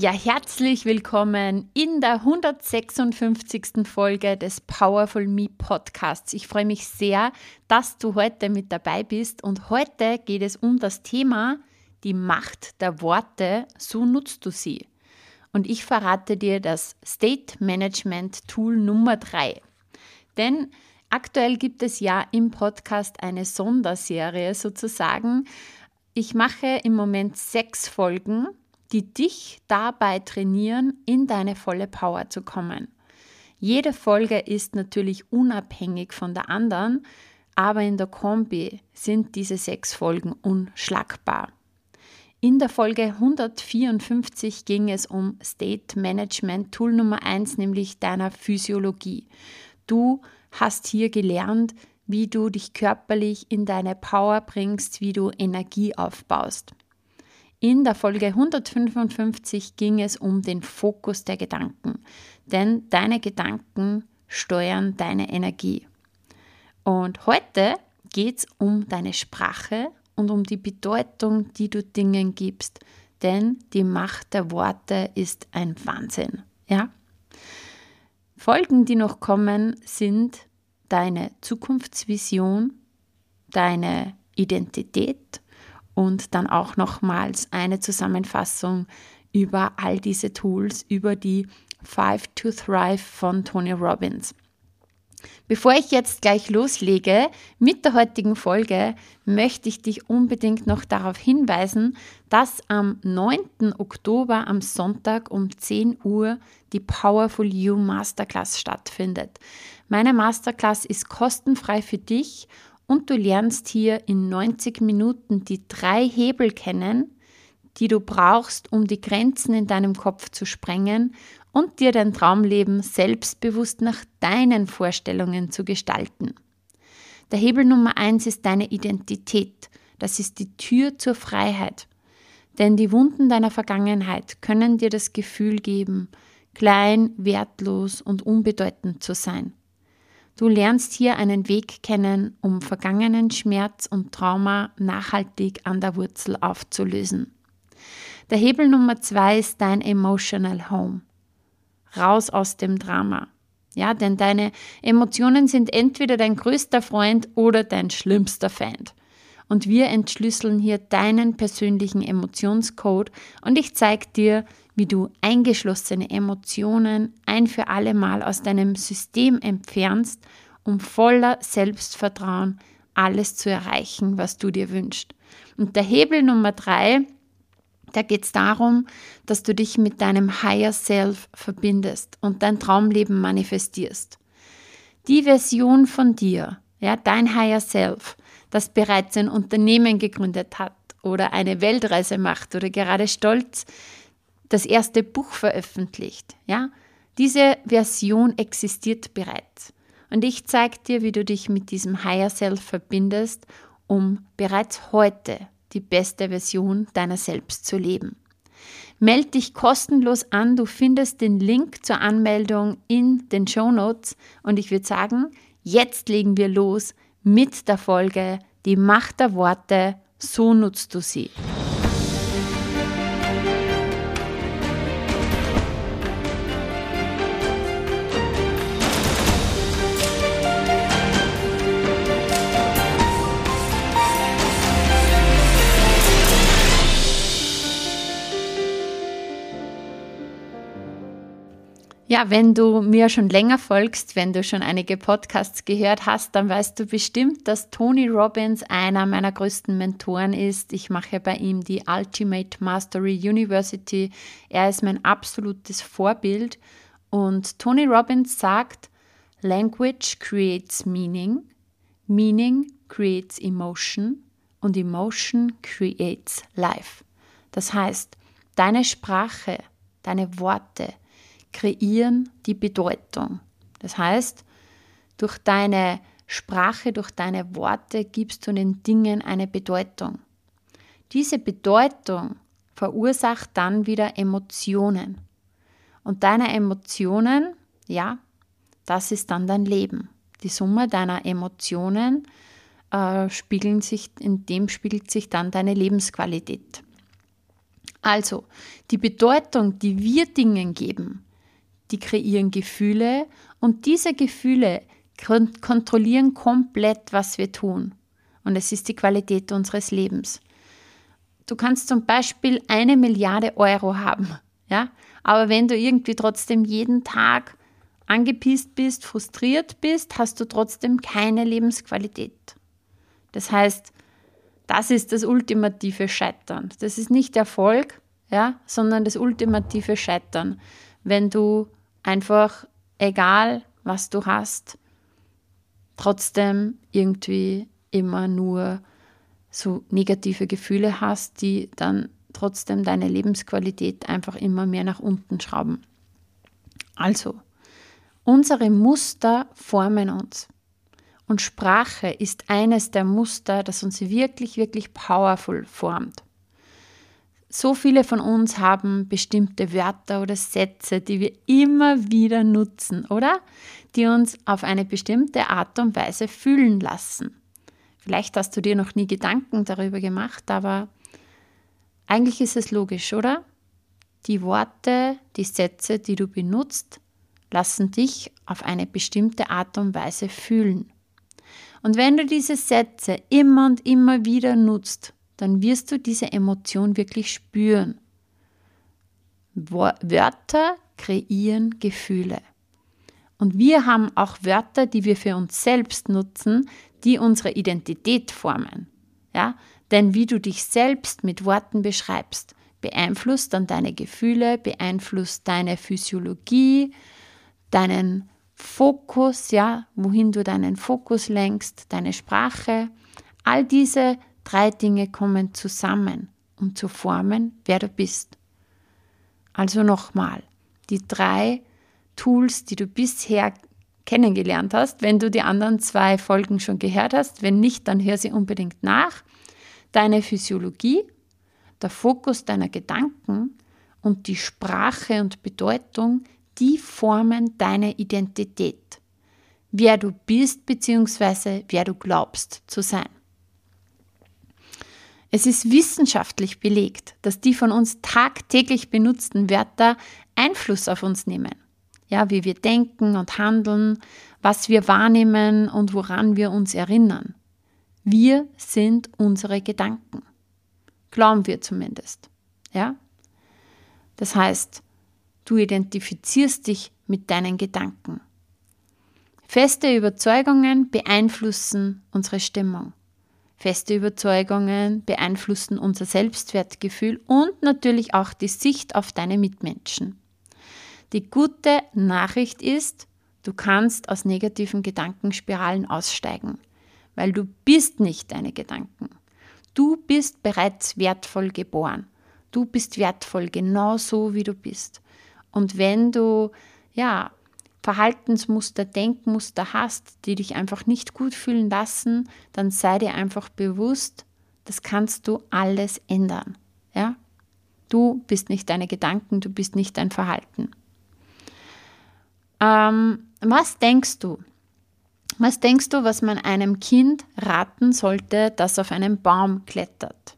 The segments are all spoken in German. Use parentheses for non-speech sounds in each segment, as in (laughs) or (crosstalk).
Ja, herzlich willkommen in der 156. Folge des Powerful Me Podcasts. Ich freue mich sehr, dass du heute mit dabei bist und heute geht es um das Thema die Macht der Worte, so nutzt du sie. Und ich verrate dir das State Management Tool Nummer 3. Denn aktuell gibt es ja im Podcast eine Sonderserie sozusagen. Ich mache im Moment sechs Folgen die dich dabei trainieren, in deine volle Power zu kommen. Jede Folge ist natürlich unabhängig von der anderen, aber in der Kombi sind diese sechs Folgen unschlagbar. In der Folge 154 ging es um State Management Tool Nummer 1, nämlich deiner Physiologie. Du hast hier gelernt, wie du dich körperlich in deine Power bringst, wie du Energie aufbaust. In der Folge 155 ging es um den Fokus der Gedanken, denn deine Gedanken steuern deine Energie. Und heute geht es um deine Sprache und um die Bedeutung, die du Dingen gibst, denn die Macht der Worte ist ein Wahnsinn. Ja? Folgen, die noch kommen, sind deine Zukunftsvision, deine Identität und dann auch nochmals eine Zusammenfassung über all diese Tools, über die Five to Thrive von Tony Robbins. Bevor ich jetzt gleich loslege mit der heutigen Folge, möchte ich dich unbedingt noch darauf hinweisen, dass am 9. Oktober am Sonntag um 10 Uhr die Powerful You Masterclass stattfindet. Meine Masterclass ist kostenfrei für dich und du lernst hier in 90 Minuten die drei Hebel kennen, die du brauchst, um die Grenzen in deinem Kopf zu sprengen und dir dein Traumleben selbstbewusst nach deinen Vorstellungen zu gestalten. Der Hebel Nummer eins ist deine Identität. Das ist die Tür zur Freiheit. Denn die Wunden deiner Vergangenheit können dir das Gefühl geben, klein, wertlos und unbedeutend zu sein. Du lernst hier einen Weg kennen, um vergangenen Schmerz und Trauma nachhaltig an der Wurzel aufzulösen. Der Hebel Nummer zwei ist dein Emotional Home. Raus aus dem Drama. Ja, denn deine Emotionen sind entweder dein größter Freund oder dein schlimmster Feind. Und wir entschlüsseln hier deinen persönlichen Emotionscode und ich zeige dir, wie du eingeschlossene Emotionen ein für alle Mal aus deinem System entfernst, um voller Selbstvertrauen alles zu erreichen, was du dir wünschst. Und der Hebel Nummer drei, da geht es darum, dass du dich mit deinem Higher Self verbindest und dein Traumleben manifestierst. Die Version von dir, ja, dein Higher Self, das bereits ein Unternehmen gegründet hat oder eine Weltreise macht oder gerade stolz das erste Buch veröffentlicht. Ja? Diese Version existiert bereits. Und ich zeige dir, wie du dich mit diesem Higher Self verbindest, um bereits heute die beste Version deiner selbst zu leben. Meld dich kostenlos an. Du findest den Link zur Anmeldung in den Show Notes. Und ich würde sagen, jetzt legen wir los mit der Folge Die Macht der Worte. So nutzt du sie. Ja, wenn du mir schon länger folgst, wenn du schon einige Podcasts gehört hast, dann weißt du bestimmt, dass Tony Robbins einer meiner größten Mentoren ist. Ich mache bei ihm die Ultimate Mastery University. Er ist mein absolutes Vorbild. Und Tony Robbins sagt, Language creates meaning, meaning creates emotion und emotion creates life. Das heißt, deine Sprache, deine Worte, kreieren die Bedeutung. Das heißt, durch deine Sprache, durch deine Worte gibst du den Dingen eine Bedeutung. Diese Bedeutung verursacht dann wieder Emotionen. Und deine Emotionen, ja, das ist dann dein Leben. Die Summe deiner Emotionen äh, spiegeln sich, in dem spiegelt sich dann deine Lebensqualität. Also, die Bedeutung, die wir Dingen geben, die kreieren Gefühle und diese Gefühle kontrollieren komplett, was wir tun. Und es ist die Qualität unseres Lebens. Du kannst zum Beispiel eine Milliarde Euro haben, ja, aber wenn du irgendwie trotzdem jeden Tag angepisst bist, frustriert bist, hast du trotzdem keine Lebensqualität. Das heißt, das ist das ultimative Scheitern. Das ist nicht Erfolg, ja, sondern das ultimative Scheitern, wenn du einfach, egal was du hast, trotzdem irgendwie immer nur so negative Gefühle hast, die dann trotzdem deine Lebensqualität einfach immer mehr nach unten schrauben. Also, unsere Muster formen uns. Und Sprache ist eines der Muster, das uns wirklich, wirklich powerful formt. So viele von uns haben bestimmte Wörter oder Sätze, die wir immer wieder nutzen, oder? Die uns auf eine bestimmte Art und Weise fühlen lassen. Vielleicht hast du dir noch nie Gedanken darüber gemacht, aber eigentlich ist es logisch, oder? Die Worte, die Sätze, die du benutzt, lassen dich auf eine bestimmte Art und Weise fühlen. Und wenn du diese Sätze immer und immer wieder nutzt, dann wirst du diese Emotion wirklich spüren. Wörter kreieren Gefühle. Und wir haben auch Wörter, die wir für uns selbst nutzen, die unsere Identität formen. Ja? Denn wie du dich selbst mit Worten beschreibst, beeinflusst dann deine Gefühle, beeinflusst deine Physiologie, deinen Fokus, ja, wohin du deinen Fokus lenkst, deine Sprache. All diese drei Dinge kommen zusammen, um zu formen, wer du bist. Also nochmal, die drei Tools, die du bisher kennengelernt hast, wenn du die anderen zwei Folgen schon gehört hast. Wenn nicht, dann hör sie unbedingt nach. Deine Physiologie, der Fokus deiner Gedanken und die Sprache und Bedeutung, die formen deine Identität. Wer du bist bzw. wer du glaubst zu sein. Es ist wissenschaftlich belegt, dass die von uns tagtäglich benutzten Wörter Einfluss auf uns nehmen. Ja, wie wir denken und handeln, was wir wahrnehmen und woran wir uns erinnern. Wir sind unsere Gedanken. Glauben wir zumindest. Ja? Das heißt, du identifizierst dich mit deinen Gedanken. Feste Überzeugungen beeinflussen unsere Stimmung. Feste Überzeugungen beeinflussen unser Selbstwertgefühl und natürlich auch die Sicht auf deine Mitmenschen. Die gute Nachricht ist, du kannst aus negativen Gedankenspiralen aussteigen, weil du bist nicht deine Gedanken. Du bist bereits wertvoll geboren. Du bist wertvoll genauso wie du bist. Und wenn du ja Verhaltensmuster, Denkmuster hast, die dich einfach nicht gut fühlen lassen, dann sei dir einfach bewusst, das kannst du alles ändern. Ja? Du bist nicht deine Gedanken, du bist nicht dein Verhalten. Ähm, was denkst du? Was denkst du, was man einem Kind raten sollte, das auf einen Baum klettert?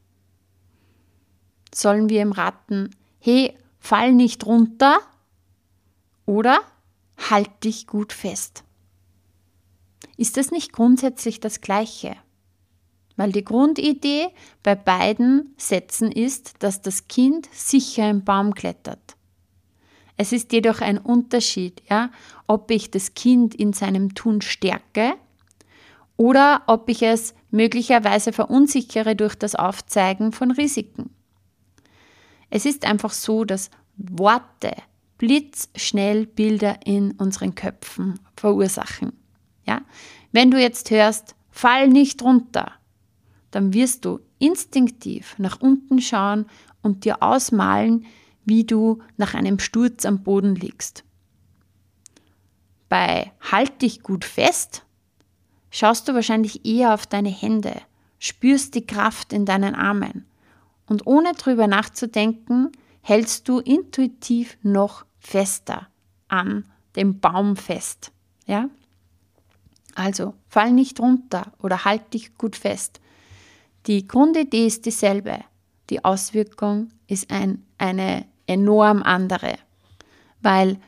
Sollen wir ihm raten, hey, fall nicht runter? Oder halt dich gut fest. Ist das nicht grundsätzlich das Gleiche? Weil die Grundidee bei beiden Sätzen ist, dass das Kind sicher im Baum klettert. Es ist jedoch ein Unterschied, ja, ob ich das Kind in seinem Tun stärke oder ob ich es möglicherweise verunsichere durch das Aufzeigen von Risiken. Es ist einfach so, dass Worte blitzschnell Bilder in unseren Köpfen verursachen. Ja? Wenn du jetzt hörst, fall nicht runter, dann wirst du instinktiv nach unten schauen und dir ausmalen, wie du nach einem Sturz am Boden liegst. Bei Halt dich gut fest schaust du wahrscheinlich eher auf deine Hände, spürst die Kraft in deinen Armen und ohne drüber nachzudenken, hältst du intuitiv noch fester an dem Baum fest. Ja? Also fall nicht runter oder halt dich gut fest. Die Grundidee ist dieselbe. Die Auswirkung ist ein, eine enorm andere. Weil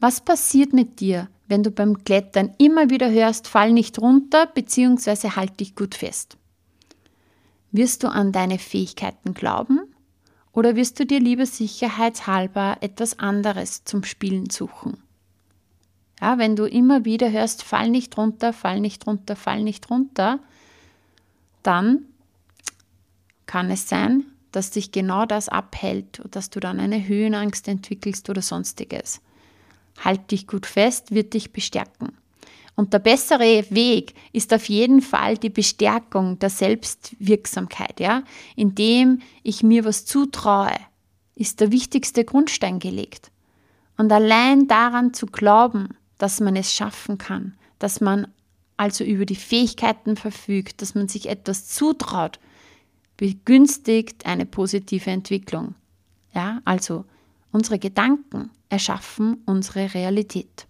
was passiert mit dir, wenn du beim Klettern immer wieder hörst, fall nicht runter bzw. halt dich gut fest? Wirst du an deine Fähigkeiten glauben oder wirst du dir lieber sicherheitshalber etwas anderes zum Spielen suchen? Ja, wenn du immer wieder hörst, fall nicht runter, fall nicht runter, fall nicht runter, dann kann es sein, dass dich genau das abhält und dass du dann eine Höhenangst entwickelst oder sonstiges. Halt dich gut fest, wird dich bestärken. Und der bessere Weg ist auf jeden Fall die Bestärkung der Selbstwirksamkeit, ja, indem ich mir was zutraue, ist der wichtigste Grundstein gelegt. Und allein daran zu glauben, dass man es schaffen kann, dass man also über die Fähigkeiten verfügt, dass man sich etwas zutraut, begünstigt eine positive Entwicklung. Ja, also unsere Gedanken erschaffen unsere Realität.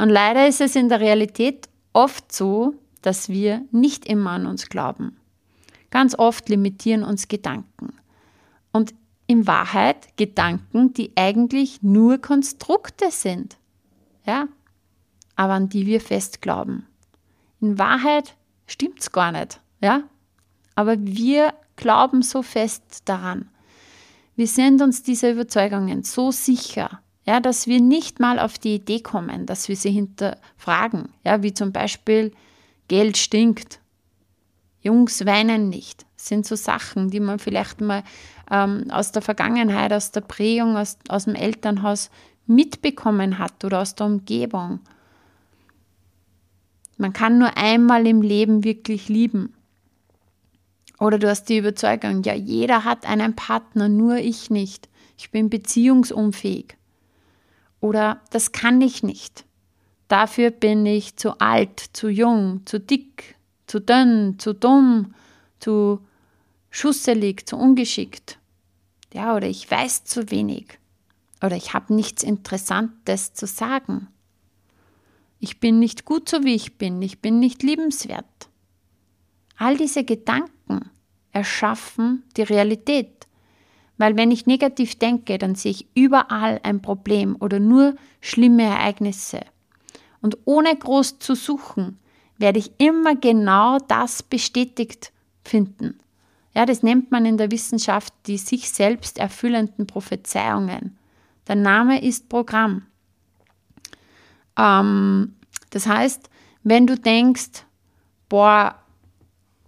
Und leider ist es in der Realität oft so, dass wir nicht immer an uns glauben. Ganz oft limitieren uns Gedanken. Und in Wahrheit Gedanken, die eigentlich nur Konstrukte sind. Ja, aber an die wir fest glauben. In Wahrheit stimmt es gar nicht. Ja, aber wir glauben so fest daran. Wir sind uns dieser Überzeugungen so sicher, ja, dass wir nicht mal auf die Idee kommen, dass wir sie hinterfragen. Ja, wie zum Beispiel Geld stinkt. Jungs weinen nicht. Das sind so Sachen, die man vielleicht mal ähm, aus der Vergangenheit, aus der Prägung, aus, aus dem Elternhaus mitbekommen hat oder aus der Umgebung. Man kann nur einmal im Leben wirklich lieben. Oder du hast die Überzeugung, ja, jeder hat einen Partner, nur ich nicht. Ich bin beziehungsunfähig. Oder das kann ich nicht. Dafür bin ich zu alt, zu jung, zu dick, zu dünn, zu dumm, zu schusselig, zu ungeschickt. Ja, oder ich weiß zu wenig. Oder ich habe nichts Interessantes zu sagen. Ich bin nicht gut so wie ich bin, ich bin nicht liebenswert. All diese Gedanken erschaffen die Realität. Weil wenn ich negativ denke, dann sehe ich überall ein Problem oder nur schlimme Ereignisse. Und ohne groß zu suchen, werde ich immer genau das bestätigt finden. Ja, das nennt man in der Wissenschaft die sich selbst erfüllenden Prophezeiungen. Der Name ist Programm. Ähm, das heißt, wenn du denkst, boah,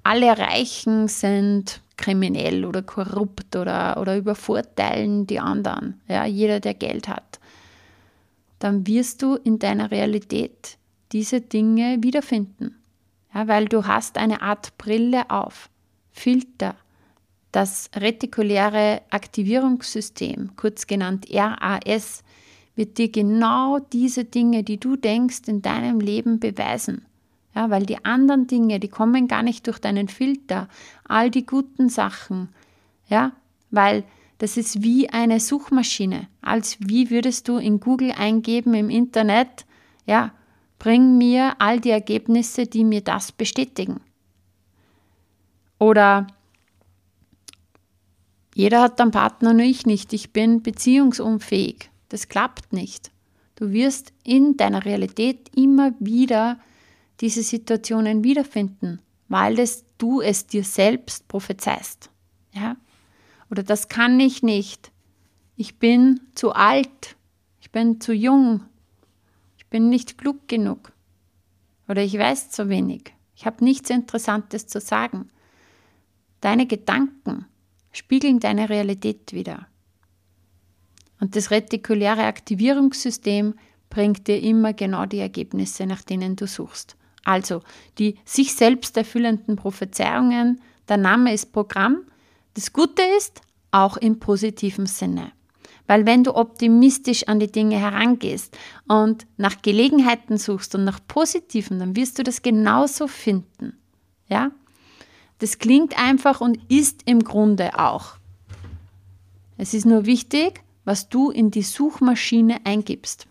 alle Reichen sind kriminell oder korrupt oder, oder übervorteilen die anderen, ja, jeder, der Geld hat, dann wirst du in deiner Realität diese Dinge wiederfinden. Ja, weil du hast eine Art Brille auf, Filter, das retikuläre Aktivierungssystem, kurz genannt RAS, wird dir genau diese Dinge, die du denkst, in deinem Leben beweisen. Ja, weil die anderen Dinge, die kommen gar nicht durch deinen Filter. All die guten Sachen. Ja, weil das ist wie eine Suchmaschine. Als wie würdest du in Google eingeben im Internet, ja, bring mir all die Ergebnisse, die mir das bestätigen. Oder jeder hat einen Partner, nur ich nicht. Ich bin beziehungsunfähig. Das klappt nicht. Du wirst in deiner Realität immer wieder diese Situationen wiederfinden, weil das du es dir selbst prophezeist. Ja? Oder das kann ich nicht. Ich bin zu alt. Ich bin zu jung. Ich bin nicht klug genug. Oder ich weiß zu wenig. Ich habe nichts Interessantes zu sagen. Deine Gedanken spiegeln deine Realität wieder. Und das retikuläre Aktivierungssystem bringt dir immer genau die Ergebnisse, nach denen du suchst. Also die sich selbst erfüllenden Prophezeiungen, der Name ist Programm. Das Gute ist, auch im positiven Sinne. Weil wenn du optimistisch an die Dinge herangehst und nach Gelegenheiten suchst und nach Positiven, dann wirst du das genauso finden. Ja? Das klingt einfach und ist im Grunde auch. Es ist nur wichtig, was du in die Suchmaschine eingibst.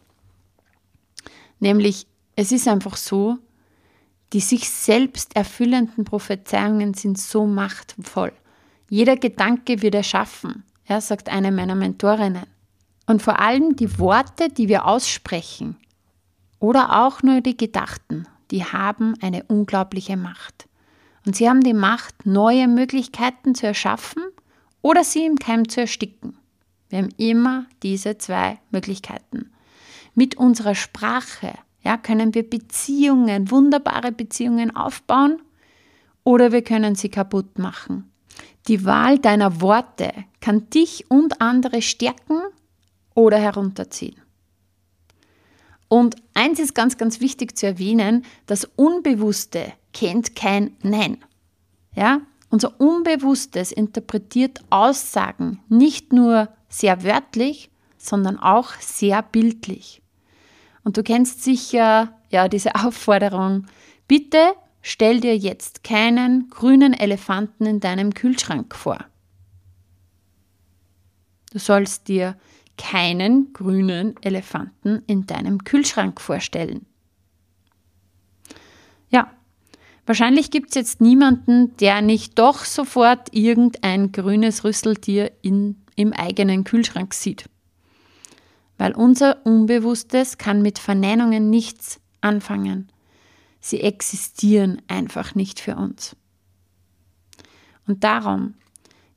Nämlich, es ist einfach so, die sich selbst erfüllenden Prophezeiungen sind so machtvoll. Jeder Gedanke wird erschaffen, ja, sagt eine meiner Mentorinnen. Und vor allem die Worte, die wir aussprechen oder auch nur die Gedachten, die haben eine unglaubliche Macht. Und sie haben die Macht, neue Möglichkeiten zu erschaffen oder sie im Keim zu ersticken. Wir haben immer diese zwei Möglichkeiten. Mit unserer Sprache ja, können wir Beziehungen, wunderbare Beziehungen aufbauen oder wir können sie kaputt machen. Die Wahl deiner Worte kann dich und andere stärken oder herunterziehen. Und eins ist ganz, ganz wichtig zu erwähnen, das Unbewusste kennt kein Nein. Ja? Unser Unbewusstes interpretiert Aussagen nicht nur sehr wörtlich, sondern auch sehr bildlich. Und du kennst sicher ja diese (laughs) Aufforderung, bitte stell dir jetzt keinen grünen Elefanten in deinem Kühlschrank vor. Du sollst dir keinen grünen Elefanten in deinem Kühlschrank vorstellen. Ja, wahrscheinlich gibt es jetzt niemanden, der nicht doch sofort irgendein grünes Rüsseltier in, im eigenen Kühlschrank sieht weil unser Unbewusstes kann mit Verneinungen nichts anfangen. Sie existieren einfach nicht für uns. Und darum,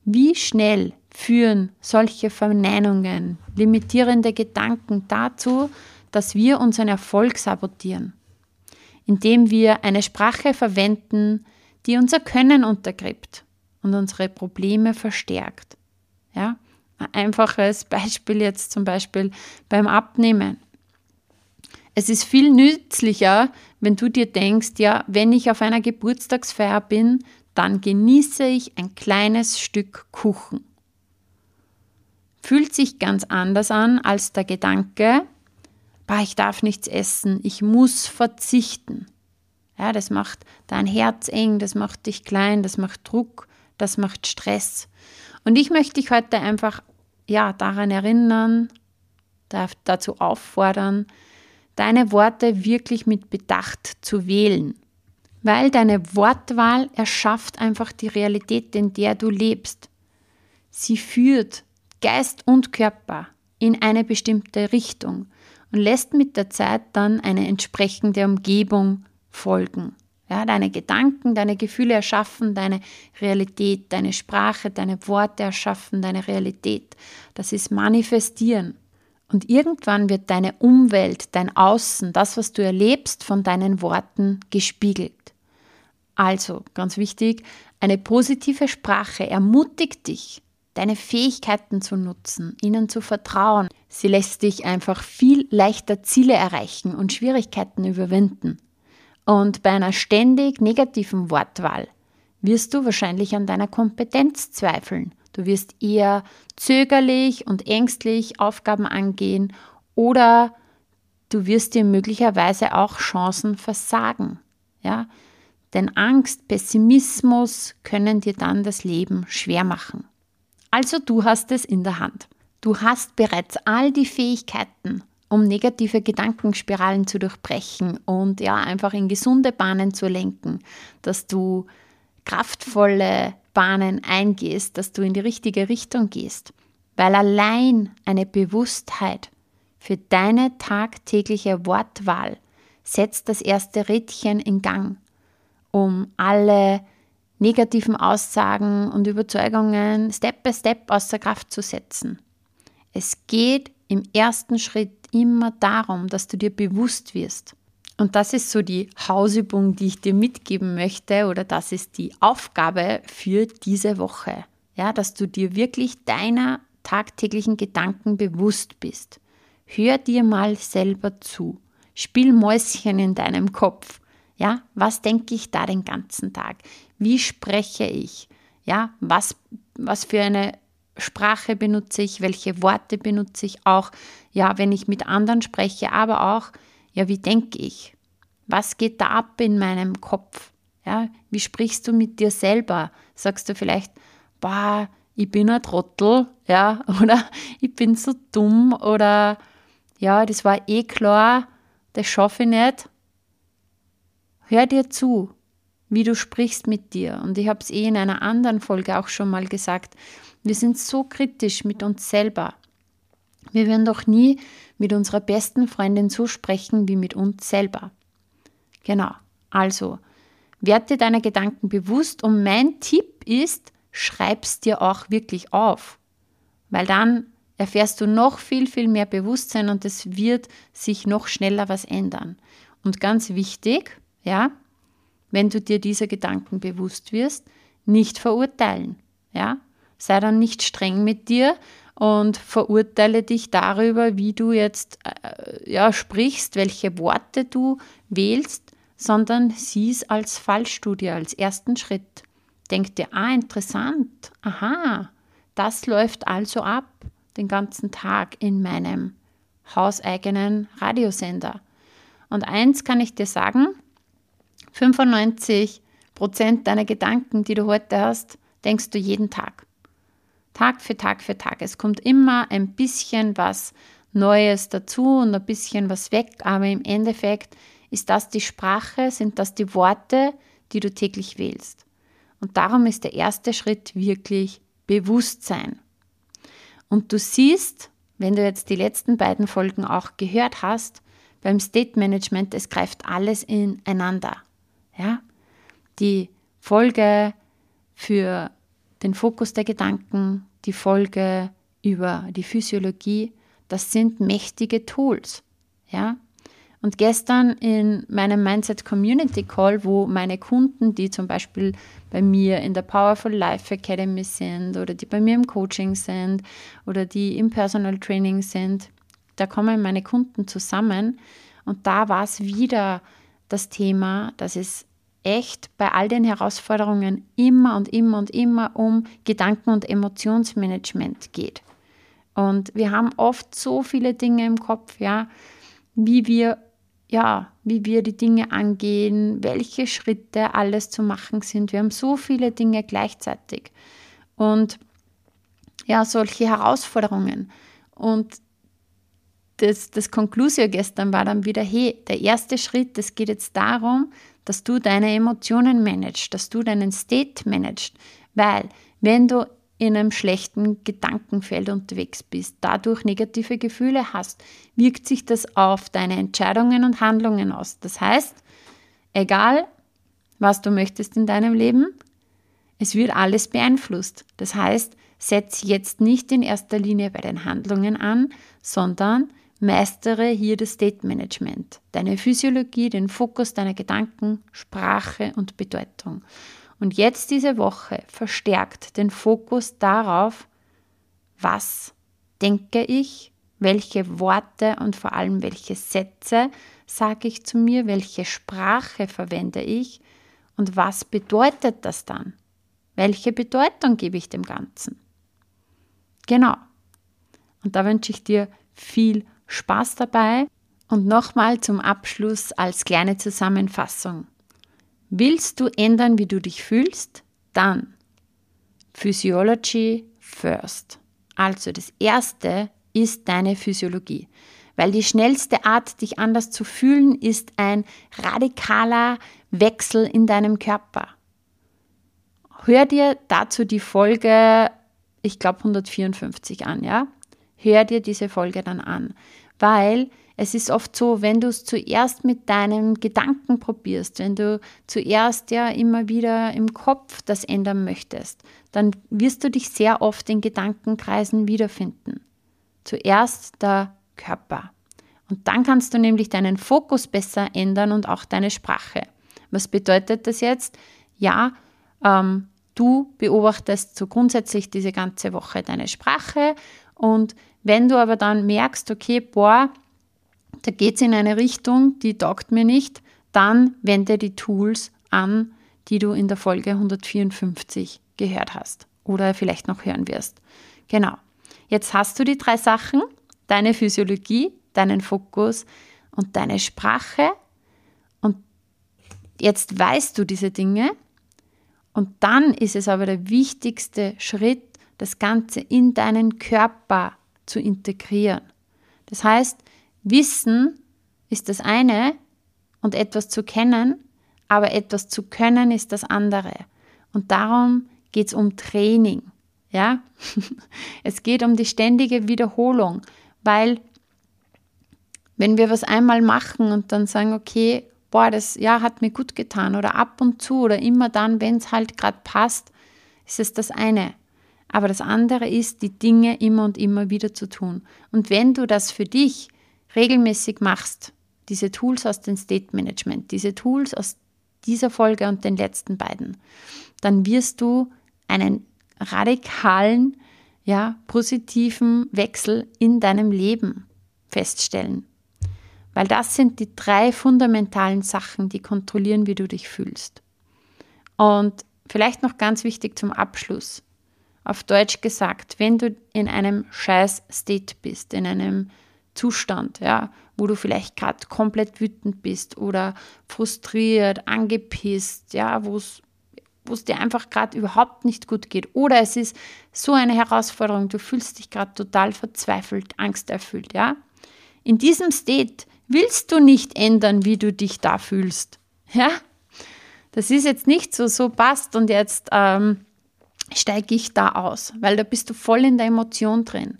wie schnell führen solche Verneinungen, limitierende Gedanken dazu, dass wir unseren Erfolg sabotieren, indem wir eine Sprache verwenden, die unser Können untergräbt und unsere Probleme verstärkt. Ja? Ein einfaches Beispiel jetzt zum Beispiel beim Abnehmen. Es ist viel nützlicher, wenn du dir denkst, ja, wenn ich auf einer Geburtstagsfeier bin, dann genieße ich ein kleines Stück Kuchen. Fühlt sich ganz anders an als der Gedanke, bah, ich darf nichts essen, ich muss verzichten. Ja, das macht dein Herz eng, das macht dich klein, das macht Druck, das macht Stress. Und ich möchte dich heute einfach ja, daran erinnern, dazu auffordern, deine Worte wirklich mit Bedacht zu wählen. Weil deine Wortwahl erschafft einfach die Realität, in der du lebst. Sie führt Geist und Körper in eine bestimmte Richtung und lässt mit der Zeit dann eine entsprechende Umgebung folgen. Ja, deine Gedanken, deine Gefühle erschaffen deine Realität, deine Sprache, deine Worte erschaffen deine Realität. Das ist manifestieren. Und irgendwann wird deine Umwelt, dein Außen, das, was du erlebst, von deinen Worten gespiegelt. Also, ganz wichtig, eine positive Sprache ermutigt dich, deine Fähigkeiten zu nutzen, ihnen zu vertrauen. Sie lässt dich einfach viel leichter Ziele erreichen und Schwierigkeiten überwinden. Und bei einer ständig negativen Wortwahl wirst du wahrscheinlich an deiner Kompetenz zweifeln. Du wirst eher zögerlich und ängstlich Aufgaben angehen oder du wirst dir möglicherweise auch Chancen versagen. Ja? Denn Angst, Pessimismus können dir dann das Leben schwer machen. Also du hast es in der Hand. Du hast bereits all die Fähigkeiten, um negative Gedankenspiralen zu durchbrechen und ja, einfach in gesunde Bahnen zu lenken, dass du kraftvolle Bahnen eingehst, dass du in die richtige Richtung gehst. Weil allein eine Bewusstheit für deine tagtägliche Wortwahl setzt das erste Rädchen in Gang, um alle negativen Aussagen und Überzeugungen Step by Step außer Kraft zu setzen. Es geht im ersten Schritt immer darum, dass du dir bewusst wirst. Und das ist so die Hausübung, die ich dir mitgeben möchte, oder das ist die Aufgabe für diese Woche. Ja, dass du dir wirklich deiner tagtäglichen Gedanken bewusst bist. Hör dir mal selber zu. Spiel Mäuschen in deinem Kopf. Ja, was denke ich da den ganzen Tag? Wie spreche ich? Ja, was, was für eine Sprache benutze ich, welche Worte benutze ich auch, ja, wenn ich mit anderen spreche, aber auch, ja, wie denke ich? Was geht da ab in meinem Kopf? Ja, wie sprichst du mit dir selber? Sagst du vielleicht, boah, ich bin ein Trottel, ja, (laughs) oder ich bin so dumm oder ja, das war eh klar, das schaffe ich nicht. Hör dir zu, wie du sprichst mit dir. Und ich habe es eh in einer anderen Folge auch schon mal gesagt. Wir sind so kritisch mit uns selber. Wir werden doch nie mit unserer besten Freundin so sprechen wie mit uns selber. Genau. Also, werde deine Gedanken bewusst und mein Tipp ist, schreib's dir auch wirklich auf. Weil dann erfährst du noch viel, viel mehr Bewusstsein und es wird sich noch schneller was ändern. Und ganz wichtig, ja, wenn du dir dieser Gedanken bewusst wirst, nicht verurteilen, ja. Sei dann nicht streng mit dir und verurteile dich darüber, wie du jetzt äh, ja, sprichst, welche Worte du wählst, sondern sieh es als Fallstudie, als ersten Schritt. Denk dir, ah, interessant, aha, das läuft also ab den ganzen Tag in meinem hauseigenen Radiosender. Und eins kann ich dir sagen, 95 Prozent deiner Gedanken, die du heute hast, denkst du jeden Tag. Tag für Tag für Tag. Es kommt immer ein bisschen was Neues dazu und ein bisschen was weg, aber im Endeffekt ist das die Sprache, sind das die Worte, die du täglich wählst. Und darum ist der erste Schritt wirklich Bewusstsein. Und du siehst, wenn du jetzt die letzten beiden Folgen auch gehört hast, beim State Management, es greift alles ineinander. Ja? Die Folge für den Fokus der Gedanken, die Folge über die Physiologie, das sind mächtige Tools. Ja? Und gestern in meinem Mindset Community Call, wo meine Kunden, die zum Beispiel bei mir in der Powerful Life Academy sind oder die bei mir im Coaching sind oder die im Personal Training sind, da kommen meine Kunden zusammen und da war es wieder das Thema, dass es echt bei all den Herausforderungen immer und immer und immer um Gedanken- und Emotionsmanagement geht. Und wir haben oft so viele Dinge im Kopf, ja, wie wir ja, wie wir die Dinge angehen, welche Schritte alles zu machen sind. Wir haben so viele Dinge gleichzeitig. Und ja, solche Herausforderungen. Und das, das Conclusio gestern war dann wieder, hey, der erste Schritt, es geht jetzt darum, dass du deine Emotionen managst, dass du deinen State managst. Weil wenn du in einem schlechten Gedankenfeld unterwegs bist, dadurch negative Gefühle hast, wirkt sich das auf deine Entscheidungen und Handlungen aus. Das heißt, egal was du möchtest in deinem Leben, es wird alles beeinflusst. Das heißt, setz jetzt nicht in erster Linie bei den Handlungen an, sondern meistere hier das State Management, deine Physiologie, den Fokus deiner Gedanken, Sprache und Bedeutung. Und jetzt diese Woche verstärkt den Fokus darauf, was denke ich, welche Worte und vor allem welche Sätze sage ich zu mir, welche Sprache verwende ich und was bedeutet das dann? Welche Bedeutung gebe ich dem Ganzen? Genau. Und da wünsche ich dir viel Spaß dabei. Und nochmal zum Abschluss als kleine Zusammenfassung. Willst du ändern, wie du dich fühlst? Dann Physiology first. Also das erste ist deine Physiologie. Weil die schnellste Art, dich anders zu fühlen, ist ein radikaler Wechsel in deinem Körper. Hör dir dazu die Folge, ich glaube 154 an, ja? Hör dir diese Folge dann an, weil es ist oft so, wenn du es zuerst mit deinen Gedanken probierst, wenn du zuerst ja immer wieder im Kopf das ändern möchtest, dann wirst du dich sehr oft in Gedankenkreisen wiederfinden. Zuerst der Körper. Und dann kannst du nämlich deinen Fokus besser ändern und auch deine Sprache. Was bedeutet das jetzt? Ja, ähm, du beobachtest so grundsätzlich diese ganze Woche deine Sprache und wenn du aber dann merkst, okay, boah, da geht es in eine Richtung, die taugt mir nicht, dann wende die Tools an, die du in der Folge 154 gehört hast oder vielleicht noch hören wirst. Genau. Jetzt hast du die drei Sachen, deine Physiologie, deinen Fokus und deine Sprache. Und jetzt weißt du diese Dinge. Und dann ist es aber der wichtigste Schritt, das Ganze in deinen Körper zu integrieren. Das heißt, Wissen ist das eine und etwas zu kennen, aber etwas zu können ist das andere. Und darum geht es um Training. Ja? (laughs) es geht um die ständige Wiederholung, weil wenn wir was einmal machen und dann sagen, okay, boah, das ja hat mir gut getan oder ab und zu oder immer dann, wenn es halt gerade passt, ist es das eine. Aber das andere ist, die Dinge immer und immer wieder zu tun. Und wenn du das für dich regelmäßig machst, diese Tools aus dem State Management, diese Tools aus dieser Folge und den letzten beiden, dann wirst du einen radikalen, ja, positiven Wechsel in deinem Leben feststellen. Weil das sind die drei fundamentalen Sachen, die kontrollieren, wie du dich fühlst. Und vielleicht noch ganz wichtig zum Abschluss. Auf Deutsch gesagt, wenn du in einem Scheiß-State bist, in einem Zustand, ja, wo du vielleicht gerade komplett wütend bist oder frustriert, angepisst, ja, wo es dir einfach gerade überhaupt nicht gut geht. Oder es ist so eine Herausforderung, du fühlst dich gerade total verzweifelt, angsterfüllt, ja. In diesem State willst du nicht ändern, wie du dich da fühlst, ja. Das ist jetzt nicht so, so passt und jetzt ähm, steige ich da aus, weil da bist du voll in der Emotion drin.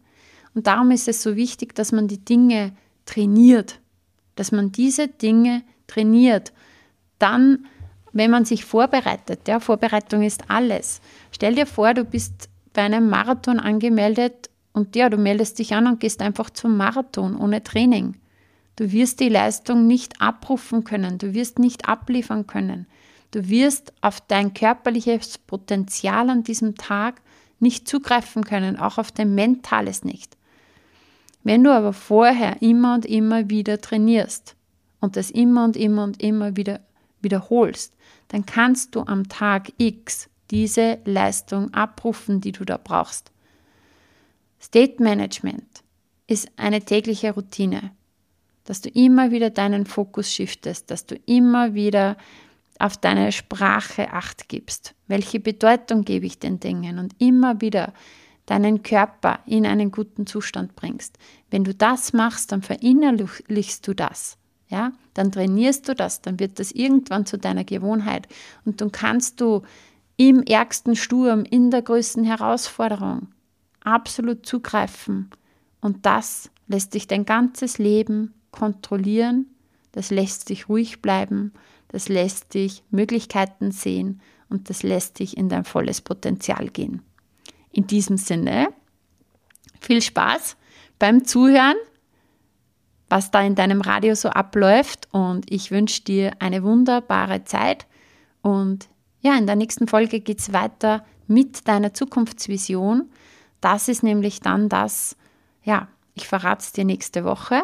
Und darum ist es so wichtig, dass man die Dinge trainiert, dass man diese Dinge trainiert. Dann, wenn man sich vorbereitet, ja, Vorbereitung ist alles. Stell dir vor, du bist bei einem Marathon angemeldet und ja, du meldest dich an und gehst einfach zum Marathon ohne Training. Du wirst die Leistung nicht abrufen können, du wirst nicht abliefern können. Du wirst auf dein körperliches Potenzial an diesem Tag nicht zugreifen können, auch auf dein mentales nicht. Wenn du aber vorher immer und immer wieder trainierst und das immer und immer und immer wieder wiederholst, dann kannst du am Tag X diese Leistung abrufen, die du da brauchst. State Management ist eine tägliche Routine, dass du immer wieder deinen Fokus shiftest, dass du immer wieder auf deine Sprache acht gibst. Welche Bedeutung gebe ich den Dingen? Und immer wieder deinen Körper in einen guten Zustand bringst. Wenn du das machst, dann verinnerlichst du das. Ja, dann trainierst du das, dann wird das irgendwann zu deiner Gewohnheit und dann kannst du im ärgsten Sturm, in der größten Herausforderung absolut zugreifen und das lässt dich dein ganzes Leben kontrollieren, das lässt dich ruhig bleiben, das lässt dich Möglichkeiten sehen und das lässt dich in dein volles Potenzial gehen. In diesem Sinne, viel Spaß beim Zuhören, was da in deinem Radio so abläuft und ich wünsche dir eine wunderbare Zeit und ja, in der nächsten Folge geht es weiter mit deiner Zukunftsvision. Das ist nämlich dann das, ja, ich verrate es dir nächste Woche.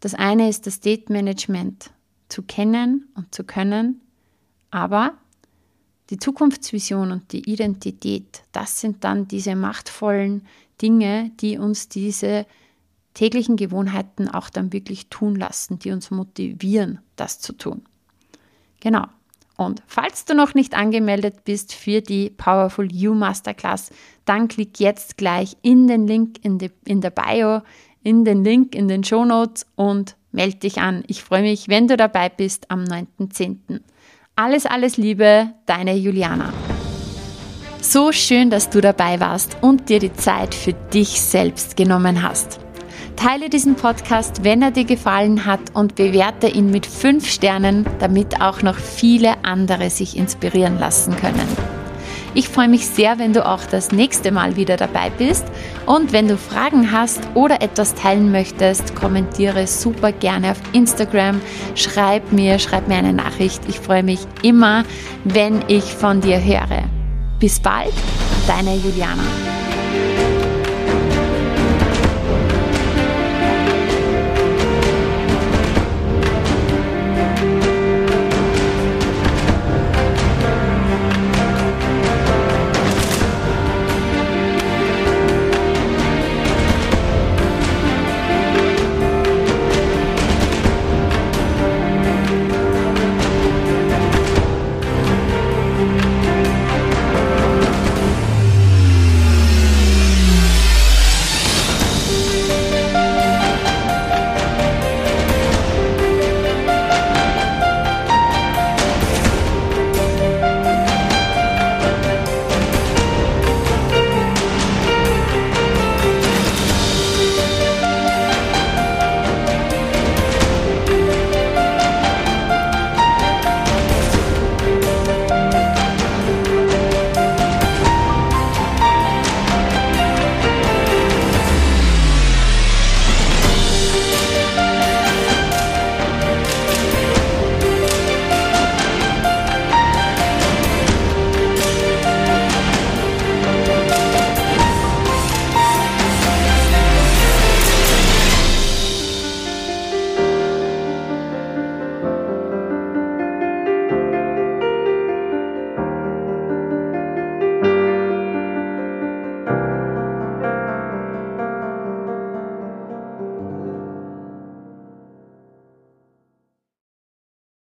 Das eine ist das Date Management zu kennen und zu können, aber die Zukunftsvision und die Identität, das sind dann diese machtvollen Dinge, die uns diese täglichen Gewohnheiten auch dann wirklich tun lassen, die uns motivieren, das zu tun. Genau. Und falls du noch nicht angemeldet bist für die Powerful You Masterclass, dann klick jetzt gleich in den Link in, die, in der Bio, in den Link in den Show Notes und melde dich an. Ich freue mich, wenn du dabei bist am 9.10. Alles, alles Liebe, deine Juliana. So schön, dass du dabei warst und dir die Zeit für dich selbst genommen hast. Teile diesen Podcast, wenn er dir gefallen hat und bewerte ihn mit 5 Sternen, damit auch noch viele andere sich inspirieren lassen können. Ich freue mich sehr, wenn du auch das nächste Mal wieder dabei bist. Und wenn du Fragen hast oder etwas teilen möchtest, kommentiere super gerne auf Instagram. Schreib mir, schreib mir eine Nachricht. Ich freue mich immer, wenn ich von dir höre. Bis bald, deine Juliana.